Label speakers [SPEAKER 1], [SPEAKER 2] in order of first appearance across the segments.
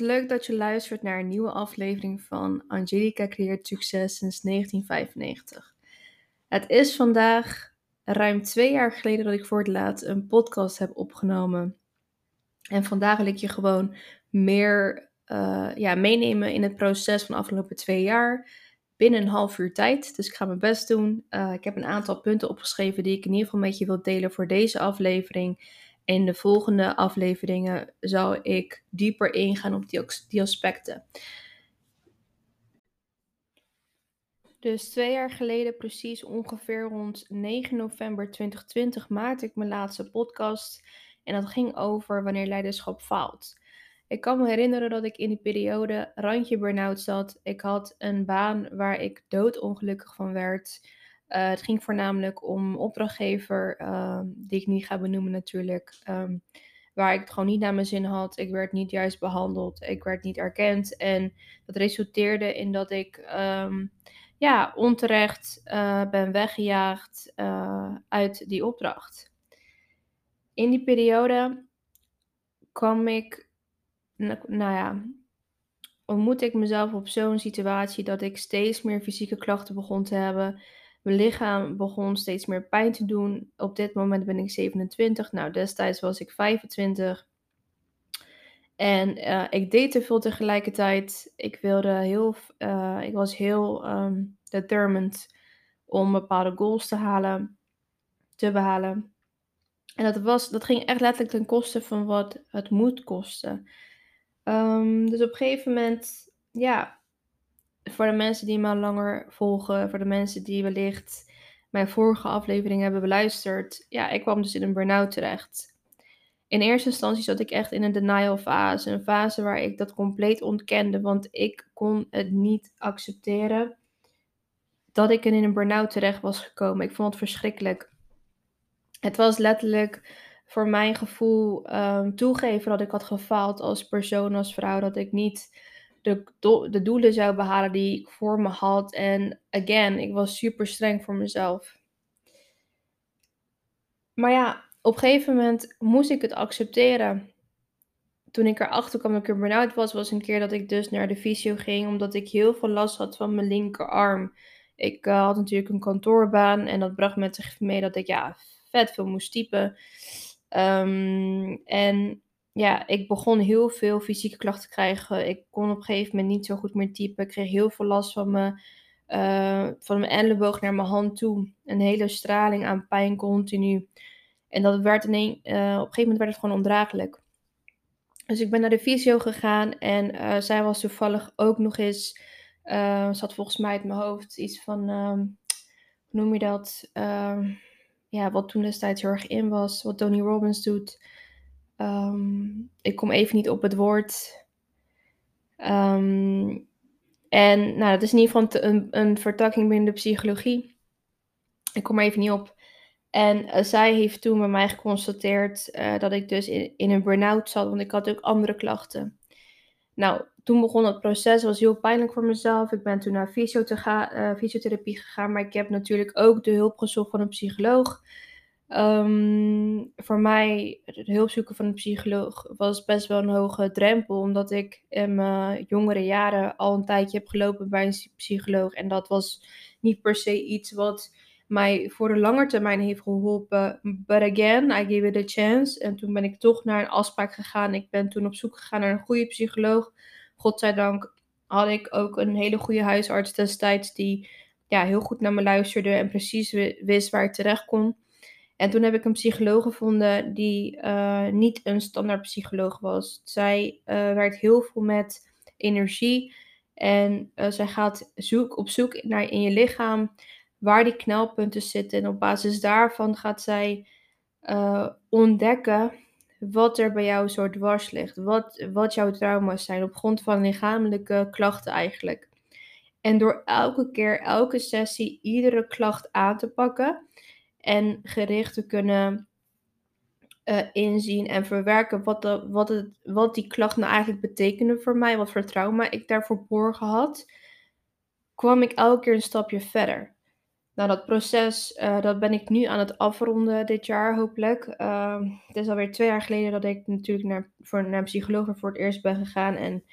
[SPEAKER 1] Leuk dat je luistert naar een nieuwe aflevering van Angelica creëert succes sinds 1995. Het is vandaag ruim twee jaar geleden dat ik voor het laatst een podcast heb opgenomen. En vandaag wil ik je gewoon meer uh, ja, meenemen in het proces van de afgelopen twee jaar. Binnen een half uur tijd. Dus ik ga mijn best doen. Uh, ik heb een aantal punten opgeschreven die ik in ieder geval met je wil delen voor deze aflevering. In de volgende afleveringen zou ik dieper ingaan op die, die aspecten. Dus twee jaar geleden, precies ongeveer rond 9 november 2020, maakte ik mijn laatste podcast. En dat ging over wanneer leiderschap faalt. Ik kan me herinneren dat ik in die periode randje burn-out zat. Ik had een baan waar ik doodongelukkig van werd. Uh, het ging voornamelijk om opdrachtgever, uh, die ik niet ga benoemen natuurlijk, um, waar ik het gewoon niet naar mijn zin had. Ik werd niet juist behandeld, ik werd niet erkend en dat resulteerde in dat ik um, ja, onterecht uh, ben weggejaagd eh, uit die opdracht. In die periode kwam ik, nou ja, ontmoette ik mezelf op zo'n situatie dat ik steeds meer fysieke klachten begon te hebben mijn lichaam begon steeds meer pijn te doen. Op dit moment ben ik 27. Nou, destijds was ik 25. En uh, ik deed te veel tegelijkertijd. Ik wilde heel, uh, ik was heel um, determined om bepaalde goals te halen, te behalen. En dat, was, dat ging echt letterlijk ten koste van wat het moet kosten. Um, dus op een gegeven moment, ja, voor de mensen die me al langer volgen, voor de mensen die wellicht mijn vorige aflevering hebben beluisterd, ja, ik kwam dus in een burn-out terecht. In eerste instantie zat ik echt in een denial fase, een fase waar ik dat compleet ontkende, want ik kon het niet accepteren dat ik in een burn-out terecht was gekomen. Ik vond het verschrikkelijk. Het was letterlijk voor mijn gevoel um, toegeven dat ik had gefaald als persoon, als vrouw, dat ik niet de, de doelen zou behalen die ik voor me had. En again, ik was super streng voor mezelf. Maar ja, op een gegeven moment moest ik het accepteren. Toen ik erachter kwam dat ik er burn-out was, was een keer dat ik dus naar de fysio ging, omdat ik heel veel last had van mijn linkerarm. Ik uh, had natuurlijk een kantoorbaan en dat bracht met zich mee dat ik ja, vet veel moest typen. Um, en ja, ik begon heel veel fysieke klachten te krijgen. Ik kon op een gegeven moment niet zo goed meer typen. Ik kreeg heel veel last van mijn, uh, van mijn elleboog naar mijn hand toe. Een hele straling aan pijn continu. En dat werd uh, op een gegeven moment werd het gewoon ondraaglijk. Dus ik ben naar de fysio gegaan en uh, zij was toevallig ook nog eens, uh, zat volgens mij uit mijn hoofd iets van, uh, hoe noem je dat? Ehm, ja, wat toen destijds heel erg in was, wat Tony Robbins doet. Um, ik kom even niet op het woord. Um, en nou, dat is in ieder geval een, een vertakking binnen de psychologie. Ik kom er even niet op. En uh, zij heeft toen bij mij geconstateerd uh, dat ik dus in, een burn-out zat, want ik had ook andere klachten. Nou, toen begon het proces, was heel pijnlijk voor mezelf. Ik ben toen naar uh, fysiotherapie gegaan, maar ik heb natuurlijk ook de hulp gezocht van een psycholoog. Um, voor mij, het hulp zoeken van een psycholoog was best wel een hoge drempel, omdat ik in mijn jongere jaren al een tijdje heb gelopen bij een psycholoog. En dat was niet per se iets wat mij voor de lange termijn heeft geholpen. But again, I gave it a chance. En toen ben ik toch naar een afspraak gegaan. Ik ben toen op zoek gegaan naar een goede psycholoog. Godzijdank had ik ook een hele goede huisarts destijds die ja, heel goed naar me luisterde en precies wist waar ik terecht kon. En toen heb ik een psycholoog gevonden die uh, niet een standaard psycholoog was. Zij uh, werkt heel veel met energie. En uh, zij gaat zoek, op zoek naar in je lichaam waar die knelpunten zitten. En op basis daarvan gaat zij ontdekken wat er bij jou zo dwars ligt. Wat, wat jouw trauma's zijn op grond van lichamelijke klachten eigenlijk. En door elke keer, elke sessie, iedere klacht aan te pakken en gericht te kunnen uh, inzien en verwerken wat, de, wat, het, wat die klacht nou eigenlijk betekende voor mij, wat voor trauma ik daarvoor borgen had, kwam ik elke keer een stapje verder. Nou, dat proces, uh, dat ben ik nu aan het afronden dit jaar, hopelijk. Uh, het is alweer twee jaar geleden dat ik natuurlijk naar, voor, naar een psycholoog voor het eerst ben gegaan. En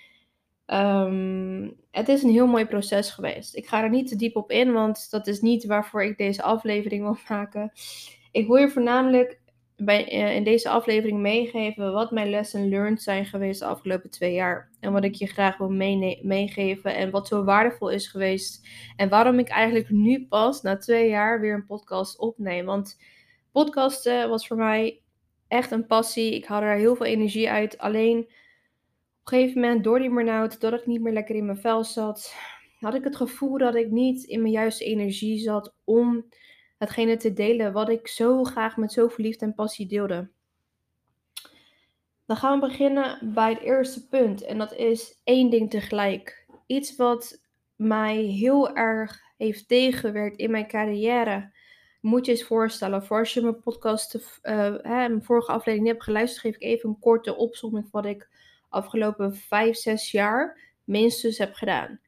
[SPEAKER 1] um, het is een heel mooi proces geweest. Ik ga er niet te diep op in, want dat is niet waarvoor ik deze aflevering wil maken. Ik wil je voornamelijk bij, uh, in deze aflevering meegeven wat mijn lesson learned zijn geweest de afgelopen twee jaar. En wat ik je graag wil meegeven en wat zo waardevol is geweest. En waarom ik eigenlijk nu pas na twee jaar weer een podcast opneem. Want podcasten was voor mij echt een passie. Ik haalde er heel veel energie uit. Alleen een gegeven moment, door die burn-out, dat ik niet meer lekker in mijn vel zat, had ik het gevoel dat ik niet in mijn juiste energie zat om hetgene te delen wat ik zo graag met zoveel liefde en passie deelde. Dan gaan we beginnen bij het eerste punt en dat is één ding tegelijk. Iets wat mij heel erg heeft tegengewerkt in mijn carrière. Moet je eens voorstellen, voor als je mijn podcast, uh, hè, mijn vorige aflevering hebt geluisterd, geef ik even een korte opzomming van wat ik afgelopen 5, 6 jaar minstens heb gedaan.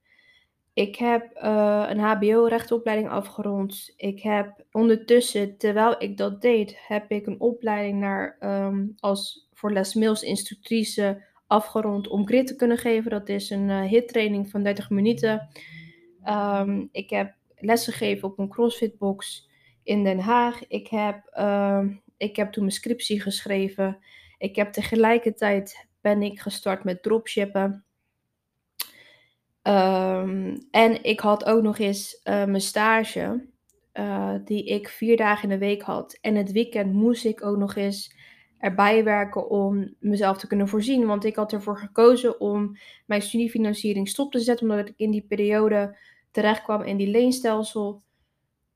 [SPEAKER 1] Ik heb uh, een HBO-rechtenopleiding afgerond. Ik heb ondertussen, terwijl ik dat deed, heb ik een opleiding naar, um, als voor Les Mills instructrice afgerond om grid te kunnen geven. Dat is een uh, hittraining van 30 minuten. Um, ik heb lessen gegeven op een CrossFit-box in Den Haag. Ik heb, uh, ik heb toen mijn scriptie geschreven. Ik heb tegelijkertijd ben ik gestart met dropshippen. Um, en ik had ook nog eens uh, mijn stage, uh, die ik vier dagen in de week had. En het weekend moest ik ook nog eens erbij werken om mezelf te kunnen voorzien. Want ik had ervoor gekozen om mijn studiefinanciering stop te zetten, omdat ik in die periode terecht kwam in die leenstelsel.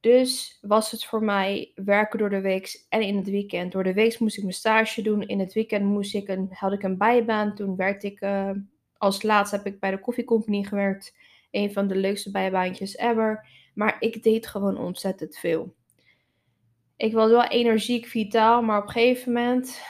[SPEAKER 1] Dus was het voor mij werken door de week en in het weekend. Door de week moest ik mijn stage doen. In het weekend moest ik een, had ik een bijbaan. Toen werkte ik uh, als laatste heb ik bij de koffiecompany gewerkt. Een van de leukste bijbaantjes ever. Maar ik deed gewoon ontzettend veel. Ik was wel energiek, vitaal, maar op een gegeven moment.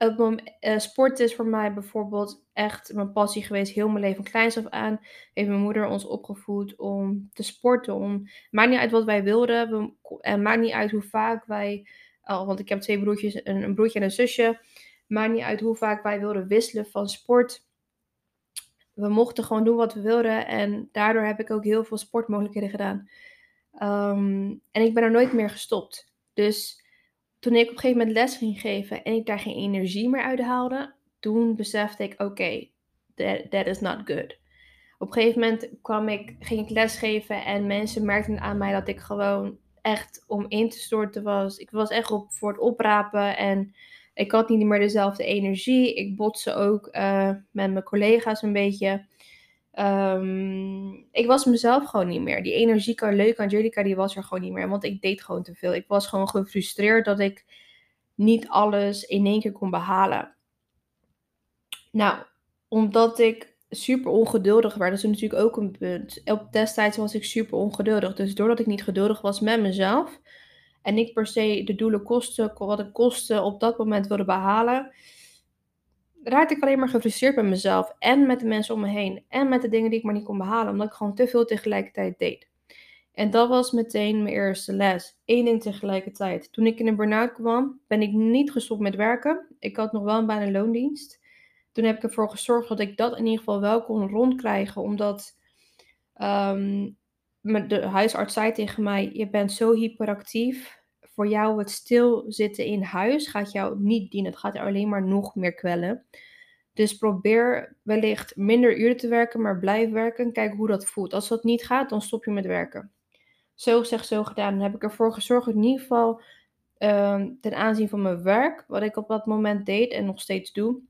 [SPEAKER 1] Uh, sport is voor mij bijvoorbeeld echt mijn passie geweest, heel mijn leven kleins af aan. Heeft mijn moeder ons opgevoed om te sporten. Om, maakt niet uit wat wij wilden. en maakt niet uit hoe vaak wij. Oh, want ik heb twee broertjes, een, een broertje en een zusje. Maakt niet uit hoe vaak wij wilden wisselen van sport. We mochten gewoon doen wat we wilden. En daardoor heb ik ook heel veel sportmogelijkheden gedaan. Um, en ik ben er nooit meer gestopt. Dus toen ik op een gegeven moment les ging geven en ik daar geen energie meer uit haalde, toen besefte ik: oké, that, that is not good. Op een gegeven moment kwam ik, ging ik lesgeven en mensen merkten aan mij dat ik gewoon echt om in te storten was. Ik was echt op, voor het oprapen en ik had niet meer dezelfde energie. Ik botste ook uh, met mijn collega's een beetje. Um, ik was mezelf gewoon niet meer. Die energieke, leuke Angelica, die was er gewoon niet meer. Want ik deed gewoon te veel. Ik was gewoon gefrustreerd dat ik niet alles in één keer kon behalen. Nou, omdat ik super ongeduldig werd, dat is natuurlijk ook een punt. Op destijds was ik super ongeduldig. Dus doordat ik niet geduldig was met mezelf, en niet per se de doelen kosten, wat ik kosten op dat moment wilde behalen, raakte ik alleen maar gefrustreerd met mezelf en met de mensen om me heen en met de dingen die ik maar niet kon behalen, omdat ik gewoon te veel tegelijkertijd deed. En dat was meteen mijn eerste les. Eén ding tegelijkertijd. Toen ik in een burn-out kwam, ben ik niet gestopt met werken. Ik had nog wel een baan en loondienst. Toen heb ik ervoor gezorgd dat ik dat in ieder geval wel kon rondkrijgen, omdat um, de huisarts zei tegen mij: Je bent zo hyperactief. Voor jou het stilzitten in huis gaat jou niet dienen. Het gaat jou alleen maar nog meer kwellen. Dus probeer wellicht minder uren te werken, maar blijf werken. Kijk hoe dat voelt. Als dat niet gaat, dan stop je met werken. Zo gezegd, zo gedaan. Dan heb ik ervoor gezorgd, in ieder geval uh, ten aanzien van mijn werk, wat ik op dat moment deed en nog steeds doe,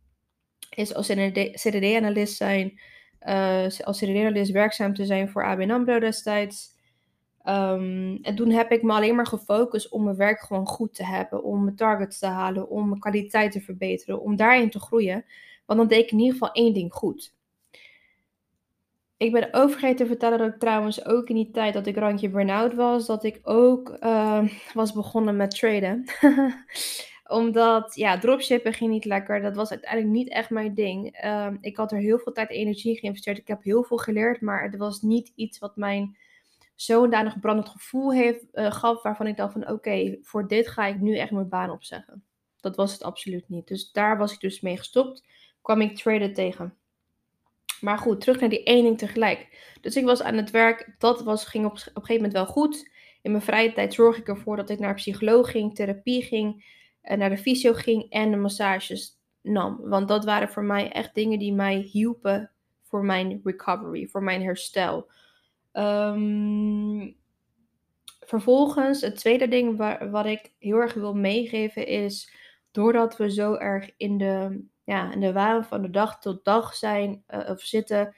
[SPEAKER 1] is als CDD-analyst zijn uh, als CDD-analyst werkzaam te zijn voor ABN AMRO destijds. Um, en toen heb ik me alleen maar gefocust om mijn werk gewoon goed te hebben, om mijn targets te halen, om mijn kwaliteit te verbeteren, om daarin te groeien. Want dan deed ik in ieder geval één ding goed. Ik ben ook vergeten te vertellen dat ik trouwens ook in die tijd dat ik randje burn-out was, dat ik ook uh, was begonnen met traden. Omdat, ja, dropshippen ging niet lekker. Dat was uiteindelijk niet echt mijn ding. Ehm, ik had er heel veel tijd en energie geïnvesteerd. Ik heb heel veel geleerd, maar het was niet iets wat mijn zo'n danig brandend gevoel heeft, uh, gaf waarvan ik dacht van oké, voor dit ga ik nu echt mijn baan opzeggen. Dat was het absoluut niet. Dus daar was ik dus mee gestopt. Kwam ik traden tegen. Maar goed, terug naar die één ding tegelijk. Dus ik was aan het werk. Dat was, ging op, op een gegeven moment wel goed. In mijn vrije tijd zorg ik ervoor dat ik naar psycholoog ging, therapie ging, uh, naar de fysio ging en de massages nam. Want dat waren voor mij echt dingen die mij hielpen voor mijn recovery, voor mijn herstel. Um, vervolgens, het tweede ding waar, wat ik heel erg wil meegeven is, doordat we zo erg in de, ja, in de waan van de dag tot dag zijn uh, of zitten,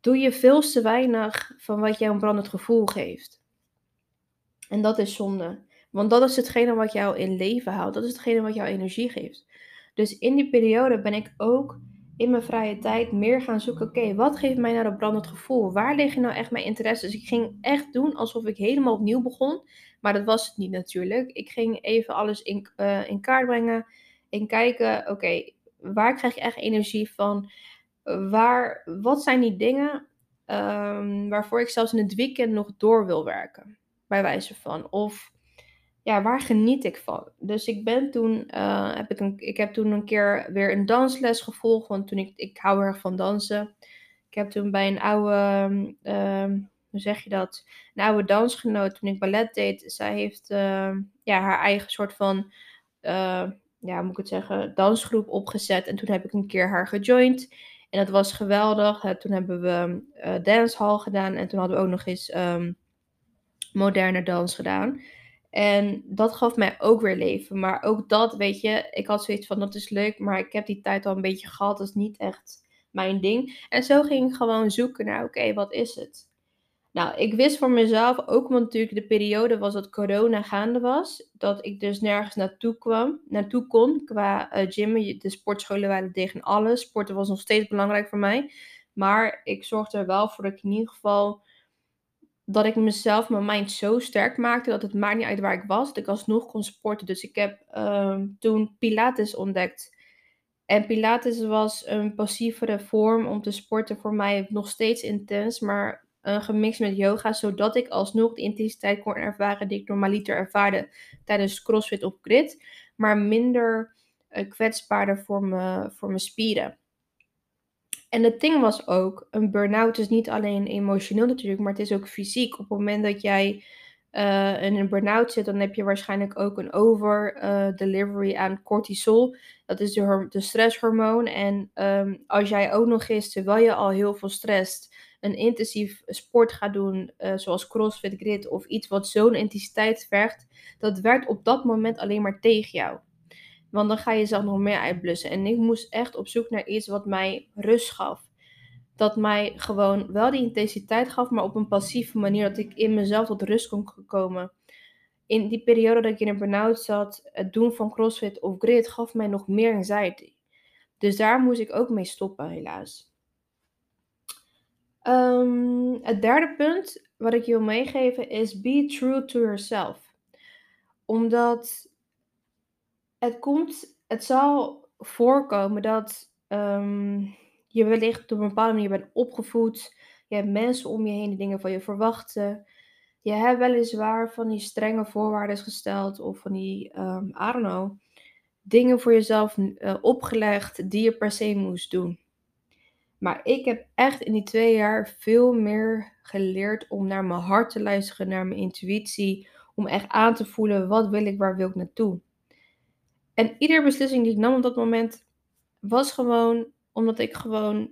[SPEAKER 1] doe je veel te weinig van wat jou een brandend gevoel geeft. En dat is zonde. Want dat is hetgene wat jou in leven houdt. Dat is hetgene wat jou energie geeft. Dus in die periode ben ik ook in mijn vrije tijd meer gaan zoeken. Oké, wat geeft mij nou dat brandend gevoel? Waar liggen nou echt mijn interesses? Dus ik ging echt doen alsof ik helemaal opnieuw begon. Maar dat was het niet natuurlijk. Ik ging even alles in, uh, in kaart brengen. En kijken, oké, waar krijg je echt energie van? Waar, wat zijn die dingen um, waarvoor ik zelfs in het weekend nog door wil werken? Bij wijze van. Of ja, waar geniet ik van? Dus ik ben toen, uh, heb ik, een, ik heb toen een keer weer een dansles gevolgd, want toen ik, ik hou erg van dansen. Ik heb toen bij een oude, uh, hoe zeg je dat, een oude dansgenoot, toen ik ballet deed, zij heeft uh, ja, haar eigen soort van, uh, ja, moet ik het zeggen, dansgroep opgezet. En toen heb ik een keer haar gejoind. En dat was geweldig. toen hebben we dancehall gedaan en toen hadden we ook nog eens moderne dans gedaan. En dat gaf mij ook weer leven. Maar ook dat, weet je, ik had zoiets van dat is leuk, maar ik heb die tijd al een beetje gehad. Dat is niet echt mijn ding. En zo ging ik gewoon zoeken naar, oké, wat is het? Nou, ik wist voor mezelf, ook omdat natuurlijk de periode was dat corona gaande was, dat ik dus nergens naartoe kwam, naartoe kon qua uh, gym. De sportscholen waren tegen alles. Sporten was nog steeds belangrijk voor mij. Maar ik zorgde er wel voor dat ik in ieder geval dat ik mezelf, mijn mind zo sterk maakte dat het maakt niet uit waar ik was, dat ik alsnog kon sporten. Dus ik heb uh, toen Pilates ontdekt. En Pilates was een passievere vorm om te sporten voor mij nog steeds intens, maar gemixt met yoga, zodat ik alsnog de intensiteit kon ervaren die ik normaliter ervaarde tijdens CrossFit of grid, maar minder uh, kwetsbaarder voor, me, voor mijn spieren. En het ding was ook, een burn-out is niet alleen emotioneel natuurlijk, maar het is ook fysiek. Op het moment dat jij uh, in een burn-out zit, dan heb je waarschijnlijk ook een over-delivery uh, aan cortisol. Dat is de, de stresshormoon. En um, als jij ook nog eens, terwijl je al heel veel stresst, een intensief sport gaat doen, uh, zoals CrossFit, Grid of iets wat zo'n intensiteit vergt, dat werkt op dat moment alleen maar tegen jou. Want dan ga je jezelf nog meer uitblussen. En ik moest echt op zoek naar iets wat mij rust gaf. Dat mij gewoon wel die intensiteit gaf, maar op een passieve manier. Dat ik in mezelf tot rust kon komen. In die periode dat ik in een burn-out zat, het doen van CrossFit of grid gaf mij nog meer anxiety. Dus daar moest ik ook mee stoppen, helaas. Um, het derde punt wat ik je wil meegeven is be true to yourself. Omdat het komt, het zal voorkomen dat um, je wellicht op een bepaalde manier bent opgevoed. Je hebt mensen om je heen die dingen van je verwachten. Je hebt weliswaar van die strenge voorwaarden gesteld of van die, um, I don't know, dingen voor jezelf uh, opgelegd die je per se moest doen. Maar ik heb echt in die twee jaar veel meer geleerd om naar mijn hart te luisteren, naar mijn intuïtie, om echt aan te voelen wat wil ik, waar wil ik naartoe. En iedere beslissing die ik nam op dat moment was gewoon omdat ik gewoon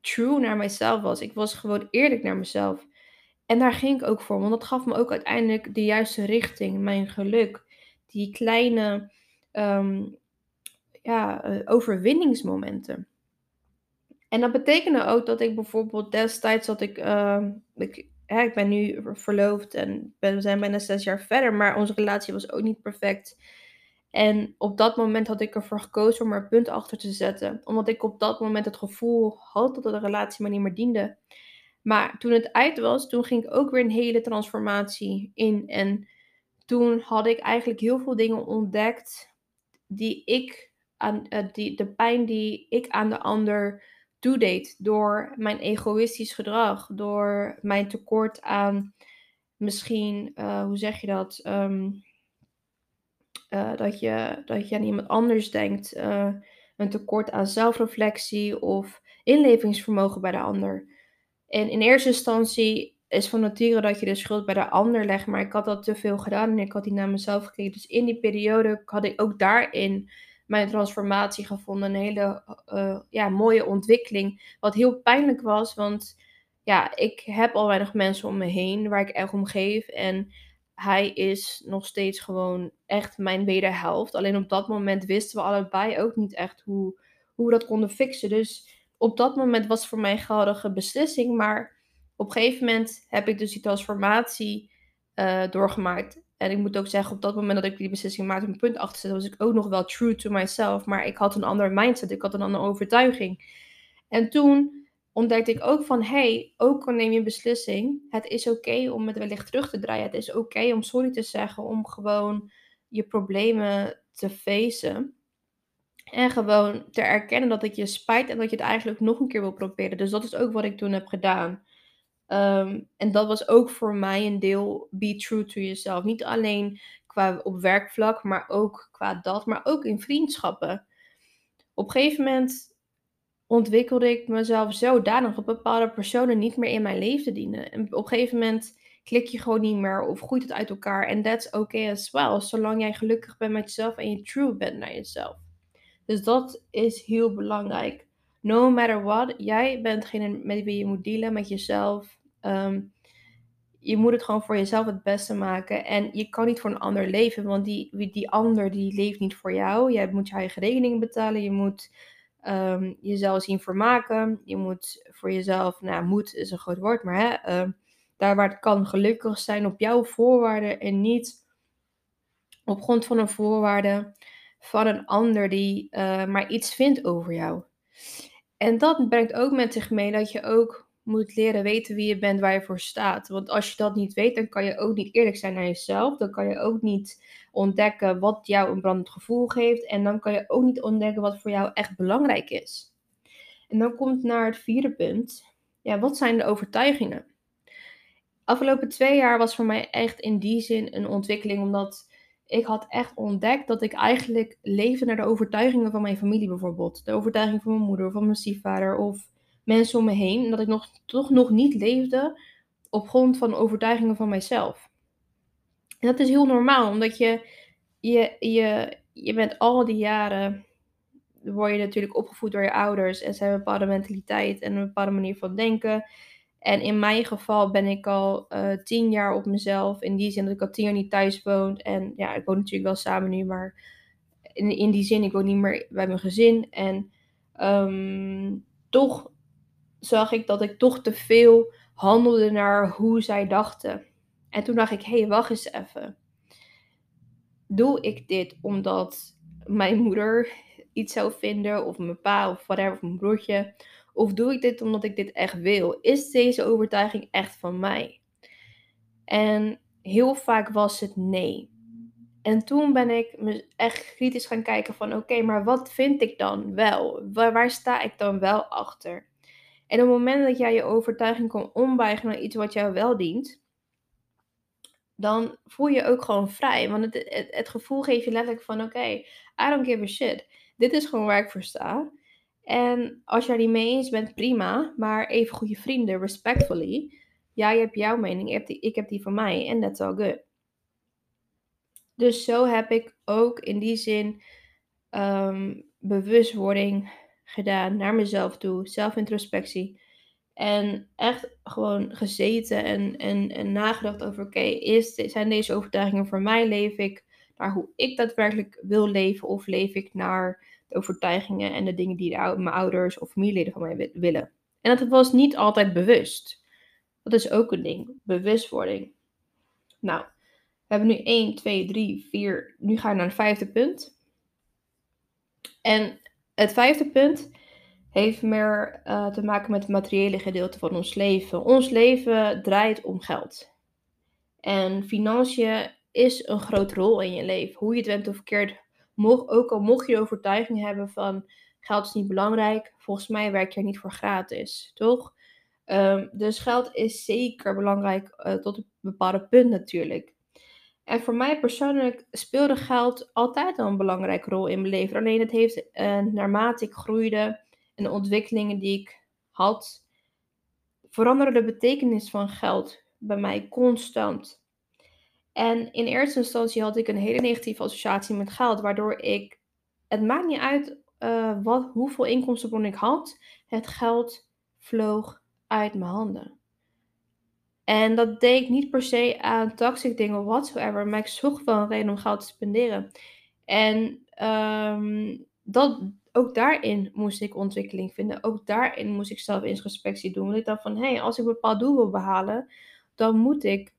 [SPEAKER 1] true naar mezelf was. Ik was gewoon eerlijk naar mezelf. En daar ging ik ook voor, want dat gaf me ook uiteindelijk de juiste richting, mijn geluk. Die kleine um, ja, uh, overwinningsmomenten. En dat betekende ook dat ik bijvoorbeeld destijds dat ik, uh, ik, ik ben nu verloofd en we zijn bijna zes jaar verder, maar onze relatie was ook niet perfect. En op dat moment had ik ervoor gekozen om er punt achter te zetten. Omdat ik op dat moment het gevoel had dat de relatie me niet meer diende. Maar toen het uit was, toen ging ik ook weer een hele transformatie in. En toen had ik eigenlijk heel veel dingen ontdekt die ik aan uh, die, de pijn die ik aan de ander toedeed door mijn egoïstisch gedrag, door mijn tekort aan misschien, uh, hoe zeg je dat? Um, uh, dat, je, dat je aan iemand anders denkt, uh, een tekort aan zelfreflectie of inlevingsvermogen bij de ander. En in eerste instantie is van nature dat je de schuld bij de ander legt, maar ik had dat te veel gedaan en ik had die naar mezelf gekeken. Dus in die periode had ik ook daarin mijn transformatie gevonden. Een hele uh, ja, mooie ontwikkeling. Wat heel pijnlijk was, want ja, ik heb al weinig mensen om me heen waar ik echt om geef. En hij is nog steeds gewoon echt mijn wederhelft. Alleen op dat moment wisten we allebei ook niet echt hoe, hoe we dat konden fixen. Dus op dat moment was het voor mij een geldige beslissing. Maar op een gegeven moment heb ik dus die transformatie uh, doorgemaakt. En ik moet ook zeggen, op dat moment dat ik die beslissing maakte, een punt achter zette, was ik ook nog wel true to myself. Maar ik had een andere mindset, ik had een andere overtuiging. En toen ontdekte ik ook van, hey, ook al neem je beslissing, het is oké om het wellicht terug te draaien. Het is oké om sorry te zeggen, om gewoon je problemen te facen. En gewoon te erkennen dat het je spijt en dat je het eigenlijk nog een keer wil proberen. Dus dat is ook wat ik toen heb gedaan. Ehm, en dat was ook voor mij een deel be true to yourself. Niet alleen qua op werkvlak, maar ook qua dat, maar ook in vriendschappen. Op een gegeven moment ontwikkelde ik mezelf zodanig dat bepaalde personen niet meer in mijn leven dienen. En op een gegeven moment klik je gewoon niet meer of groeit het uit elkaar. En that's okay as well, zolang jij gelukkig bent met jezelf en je true bent naar jezelf. Dus dat is heel belangrijk. No matter what, jij bent degene met wie je moet dealen, met jezelf. Ehm, je moet het gewoon voor jezelf het beste maken. En je kan niet voor een ander leven, want die, die ander die leeft niet voor jou. Jij moet je eigen rekeningen betalen. Je moet um, jezelf zien vermaken. Je moet voor jezelf, nou, moet is een groot woord, maar hè, ehm, daar waar het kan gelukkig zijn op jouw voorwaarden en niet op grond van een voorwaarde van een ander die uh, maar iets vindt over jou. En dat brengt ook met zich mee dat je ook moet leren weten wie je bent, waar je voor staat. Want als je dat niet weet, dan kan je ook niet eerlijk zijn naar jezelf. Dan kan je ook niet ontdekken wat jou een brandend gevoel geeft. En dan kan je ook niet ontdekken wat voor jou echt belangrijk is. En dan komt naar het vierde punt. Ja, wat zijn de overtuigingen? Afgelopen twee jaar was voor mij echt in die zin een ontwikkeling, omdat ik had echt ontdekt dat ik eigenlijk leefde naar de overtuigingen van mijn familie bijvoorbeeld. De overtuiging van mijn moeder, van mijn stiefvader of mensen om me heen. En dat ik nog, toch nog niet leefde op grond van overtuigingen van mijzelf. En dat is heel normaal, omdat je, je, je, je bent al die jaren, word je natuurlijk opgevoed door je ouders. En ze hebben een bepaalde mentaliteit en een bepaalde manier van denken. En in mijn geval ben ik al uh, tien jaar op mezelf. In die zin dat ik al tien jaar niet thuis woon. En ja, ik woon natuurlijk wel samen nu, maar in, in die zin, ik woon niet meer bij mijn gezin. En um, toch zag ik dat ik toch te veel handelde naar hoe zij dachten. En toen dacht ik, hé, hey, wacht eens even. Doe ik dit omdat mijn moeder iets zou vinden, of mijn pa, of whatever, of mijn broertje? Of doe ik dit omdat ik dit echt wil? Is deze overtuiging echt van mij? En heel vaak was het nee. En toen ben ik me echt kritisch gaan kijken van oké, maar wat vind ik dan wel? Waar, waar, sta ik dan wel achter? En op het moment dat jij je overtuiging kan ombuigen naar iets wat jou wel dient, dan voel je ook gewoon vrij. Want het, het, gevoel geeft je letterlijk van oké, I don't give a shit. Dit is gewoon waar ik voor sta. En als er niet mee eens bent, prima. Maar even goede vrienden, respectfully. Jij hebt jouw mening, ik heb die, ik heb die van mij. En that's all good. Dus zo heb ik ook in die zin um, bewustwording gedaan naar mezelf toe. Zelfintrospectie. En echt gewoon gezeten en, en, en nagedacht over: oké, is zijn deze overtuigingen voor mij? Leef ik naar hoe ik daadwerkelijk wil leven? Of leef ik naar de overtuigingen en de dingen die mijn ouders of familieleden van mij willen? En dat was niet altijd bewust. Dat is ook een ding, bewustwording. Nou, we hebben nu 1, 2, 3, 4. Nu ga ik naar het vijfde punt. En het vijfde punt heeft meer uh, te maken met het materiële gedeelte van ons leven. Ons leven draait om geld. En financiën is een grote rol in je leven. Hoe je het went of verkeerd, ook al mocht je overtuiging hebben van Geld is niet belangrijk. Volgens mij werk je er niet voor gratis, toch? Um, dus geld is zeker belangrijk uh, tot een bepaalde punt natuurlijk. En voor mij persoonlijk speelde geld altijd al een belangrijke rol in mijn leven. Alleen het heeft uh, naarmate ik groeide en de ontwikkelingen die ik had, veranderde de betekenis van geld bij mij constant. En in eerste instantie had ik een hele negatieve associatie met geld, waardoor ik, het maakt niet uit uh, wat, hoeveel inkomstenbron ik had, het geld vloog uit mijn handen. En dat deed ik niet per se aan toxic dingen whatsoever, maar ik zocht wel een reden om geld te spenderen. En um, dat, ook daarin moest ik ontwikkeling vinden. Ook daarin moest ik zelf introspectie doen. Want ik dacht van, hé, hey, als ik een bepaald doel wil behalen, dan moet ik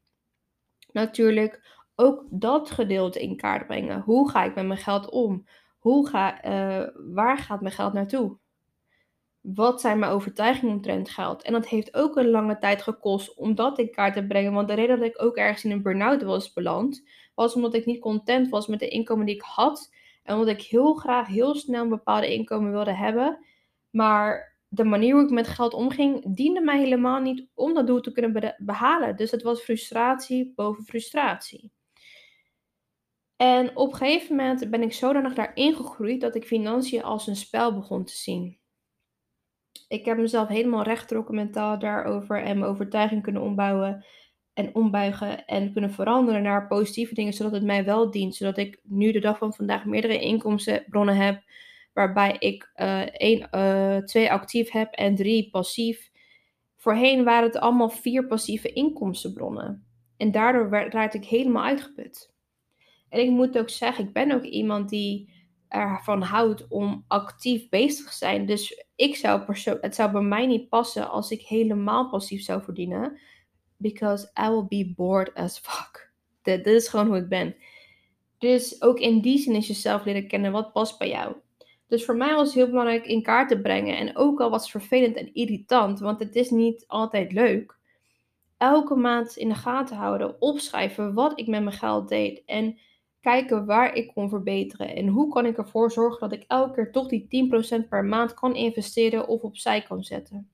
[SPEAKER 1] natuurlijk ook dat gedeelte in kaart brengen. Hoe ga ik met mijn geld om? Hoe ga, uh, waar gaat mijn geld naartoe? Wat zijn mijn overtuigingen omtrent geld? En dat heeft ook een lange tijd gekost om dat in kaart te brengen. Want de reden dat ik ook ergens in een burn-out was beland, was omdat ik niet content was met de inkomen die ik had. En omdat ik heel graag heel snel een bepaalde inkomen wilde hebben. Maar de manier hoe ik met geld omging, diende mij helemaal niet om dat doel te kunnen behalen. Dus het was frustratie boven frustratie. En op een gegeven moment ben ik zodanig daarin gegroeid dat ik financiën als een spel begon te zien. Ik heb mezelf helemaal rechtgetrokken mentaal daarover en mijn overtuiging kunnen ombouwen en ombuigen en kunnen veranderen naar positieve dingen, zodat het mij wel dient. Zodat ik nu de dag van vandaag meerdere inkomstenbronnen heb, waarbij ik uh, één, uh, twee actief heb en drie passief. Voorheen waren het allemaal vier passieve inkomstenbronnen. En daardoor werd, ik helemaal uitgeput. En ik moet ook zeggen, ik ben ook iemand die ervan houdt om actief bezig te zijn. Dus ik zou het zou bij mij niet passen als ik helemaal passief zou verdienen. Because I will be bored as fuck. Dit, is gewoon hoe ik ben. Dus ook in die zin is jezelf leren kennen wat past bij jou. Dus voor mij was het heel belangrijk in kaart te brengen. En ook al was het vervelend en irritant, want het is niet altijd leuk. Elke maand in de gaten houden, opschrijven wat ik met mijn geld deed. En kijken waar ik kon verbeteren. En hoe kan ik ervoor zorgen dat ik elke keer toch die 10% per maand kan investeren of opzij kan zetten.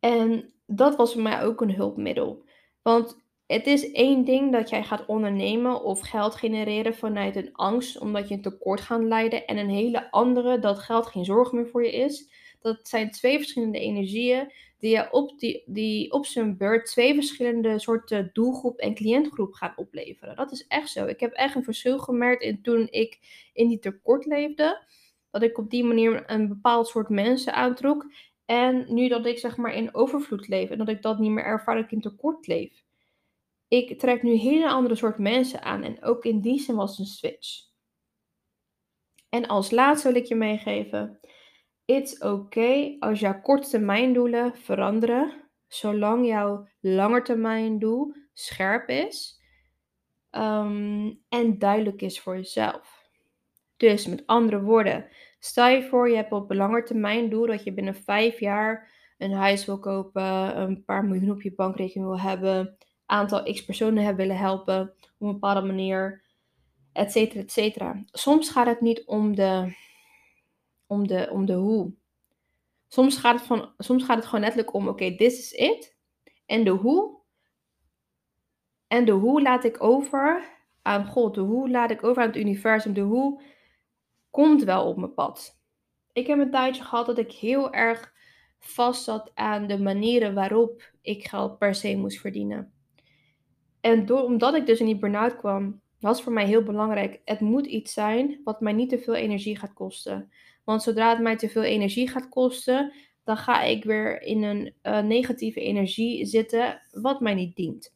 [SPEAKER 1] En dat was voor mij ook een hulpmiddel. Want het is één ding dat jij gaat ondernemen of geld genereren vanuit een angst omdat je een tekort gaat leiden. En een hele andere dat geld geen zorg meer voor je is. Dat zijn twee verschillende energieën die je op, die, die op zijn beurt twee verschillende soorten doelgroep en cliëntgroep gaan opleveren. Dat is echt zo. Ik heb echt een verschil gemerkt in toen ik in die tekort leefde. Dat ik op die manier een bepaald soort mensen aantrok. En nu dat ik zeg maar in overvloed leef en dat ik dat niet meer ervaar dat ik in tekort leef. Ik trek nu hele andere soort mensen aan en ook in die zin was een switch. En als laatste wil ik je meegeven It's okay als jouw korttermijndoelen veranderen, zolang jouw langetermijndoel scherp is ehm, en duidelijk is voor jezelf. Dus met andere woorden, stel je voor je hebt op een doel dat je binnen vijf jaar een huis wil kopen, een paar miljoen op je bankrekening wil hebben, aantal x personen hebben willen helpen op een bepaalde manier, et cetera, et cetera. Soms gaat het niet om de om de, om de hoe. Soms gaat, het van, soms gaat het gewoon letterlijk om, oké, this is it. En de hoe. En de hoe laat ik over aan God. De hoe laat ik over aan het universum. De hoe komt wel op mijn pad. Ik heb een tijdje gehad dat ik heel erg vast zat aan de manieren waarop ik geld per se moest verdienen. En door, omdat ik dus in die burn-out kwam, was voor mij heel belangrijk. Het moet iets zijn wat mij niet te veel energie gaat kosten. Want zodra het mij te veel energie gaat kosten, dan ga ik weer in een uh, negatieve energie zitten, wat mij niet dient.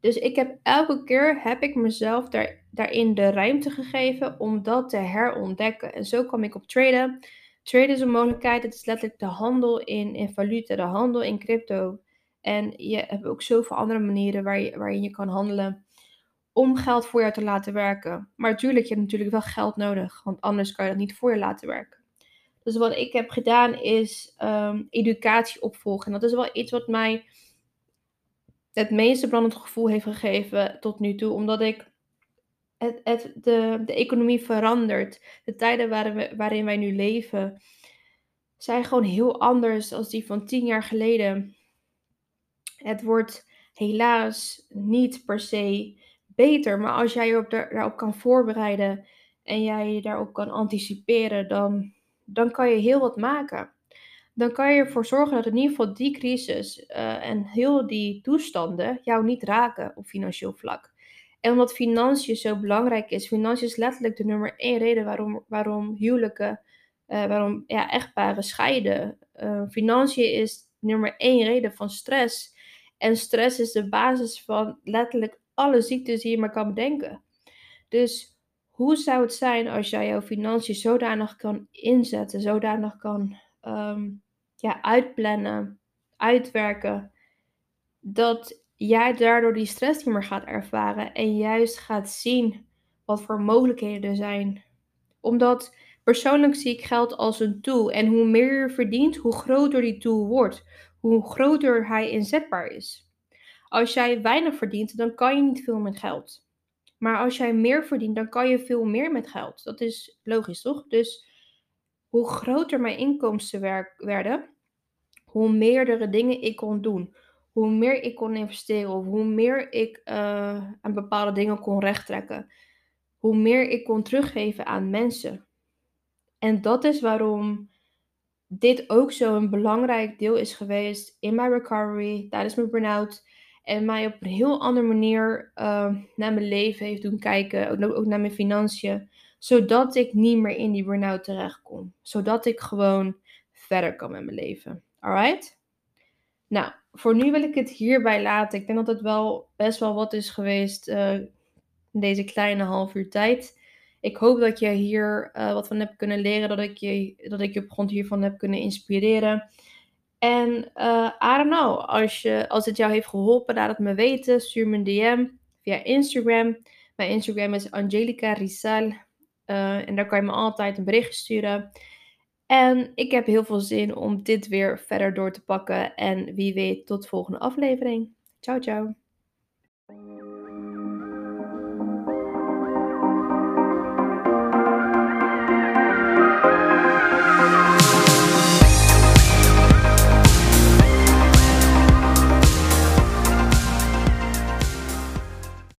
[SPEAKER 1] Dus ik heb elke keer heb ik mezelf daar, daarin de ruimte gegeven om dat te herontdekken. En zo kwam ik op traden. Traden is een mogelijkheid. Het is letterlijk de handel in, in valuta, de handel in crypto. En je hebt ook zoveel andere manieren waar je, waarin je kan handelen om geld voor jou te laten werken. Maar natuurlijk, je hebt natuurlijk wel geld nodig, want anders kan je dat niet voor je laten werken. Dus wat ik heb gedaan is um, educatie opvolgen. En dat is wel iets wat mij het meeste brandend gevoel heeft gegeven tot nu toe, omdat ik het, het, de, de economie verandert. De tijden waarin, waarin wij nu leven zijn gewoon heel anders dan die van tien jaar geleden. Het wordt helaas niet per se beter, maar als jij je op daarop kan voorbereiden en jij je daarop kan anticiperen, dan, dan kan je heel wat maken. Dan kan je ervoor zorgen dat in ieder geval die crisis uh, en heel die toestanden jou niet raken op financieel vlak. En omdat financiën zo belangrijk is, financiën is letterlijk de nummer één reden waarom, waarom huwelijken, uh, waarom ja, echtparen scheiden. Uh, financiën is nummer één reden van stress. En stress is de basis van letterlijk alle ziektes die je maar kan bedenken. Dus hoe zou het zijn als jij jouw financiën zodanig kan inzetten, zodanig kan um, ja, uitplannen, uitwerken, dat jij daardoor die stress niet meer gaat ervaren en juist gaat zien wat voor mogelijkheden er zijn. Omdat persoonlijk zie ik geld als een tool en hoe meer je verdient, hoe groter die tool wordt, hoe groter hij inzetbaar is. Als jij weinig verdient, dan kan je niet veel met geld. Maar als jij meer verdient, dan kan je veel meer met geld. Dat is logisch, toch? Dus hoe groter mijn inkomsten werden, hoe meerdere dingen ik kon doen hoe meer ik kon investeren of hoe meer ik uh, aan bepaalde dingen kon rechttrekken, hoe meer ik kon teruggeven aan mensen. En dat is waarom dit ook zo'n belangrijk deel is geweest in mijn recovery, tijdens mijn burn-out. En mij op een heel andere manier uh, naar mijn leven heeft doen kijken, ook, naar mijn financiën. Zodat ik niet meer in die burn-out terecht kom. Zodat ik gewoon verder kan met mijn leven. Alright? Nou, voor nu wil ik het hierbij laten. Ik denk dat het wel best wel wat is geweest uh, in deze kleine half uur tijd. Ik hoop dat je hier uh, wat van hebt kunnen leren, dat ik je, dat ik je op grond hiervan heb kunnen inspireren. En uh, I don't know, als, je, als het jou heeft geholpen, laat het me weten. Stuur me een DM via Instagram. Mijn Instagram is Angelica Rizal. en daar kan je me altijd een bericht sturen. En ik heb heel veel zin om dit weer verder door te pakken. En wie weet, tot de volgende aflevering. Ciao, ciao.